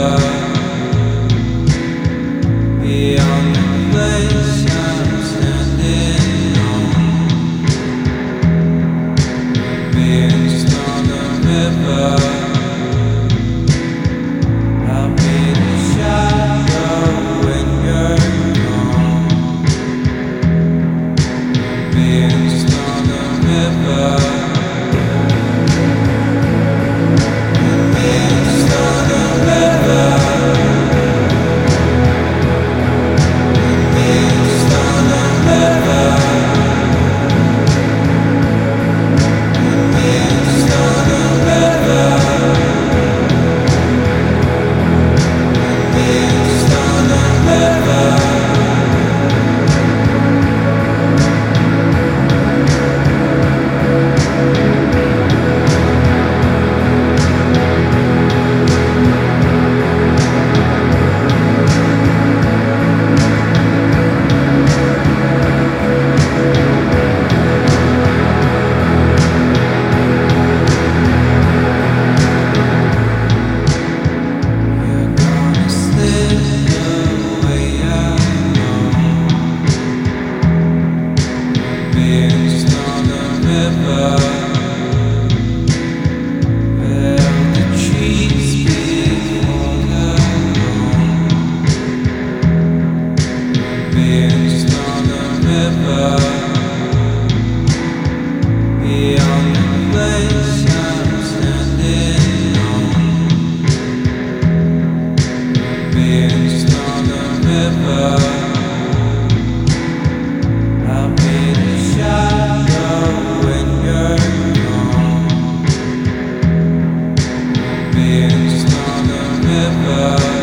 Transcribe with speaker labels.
Speaker 1: Música love. me into the river.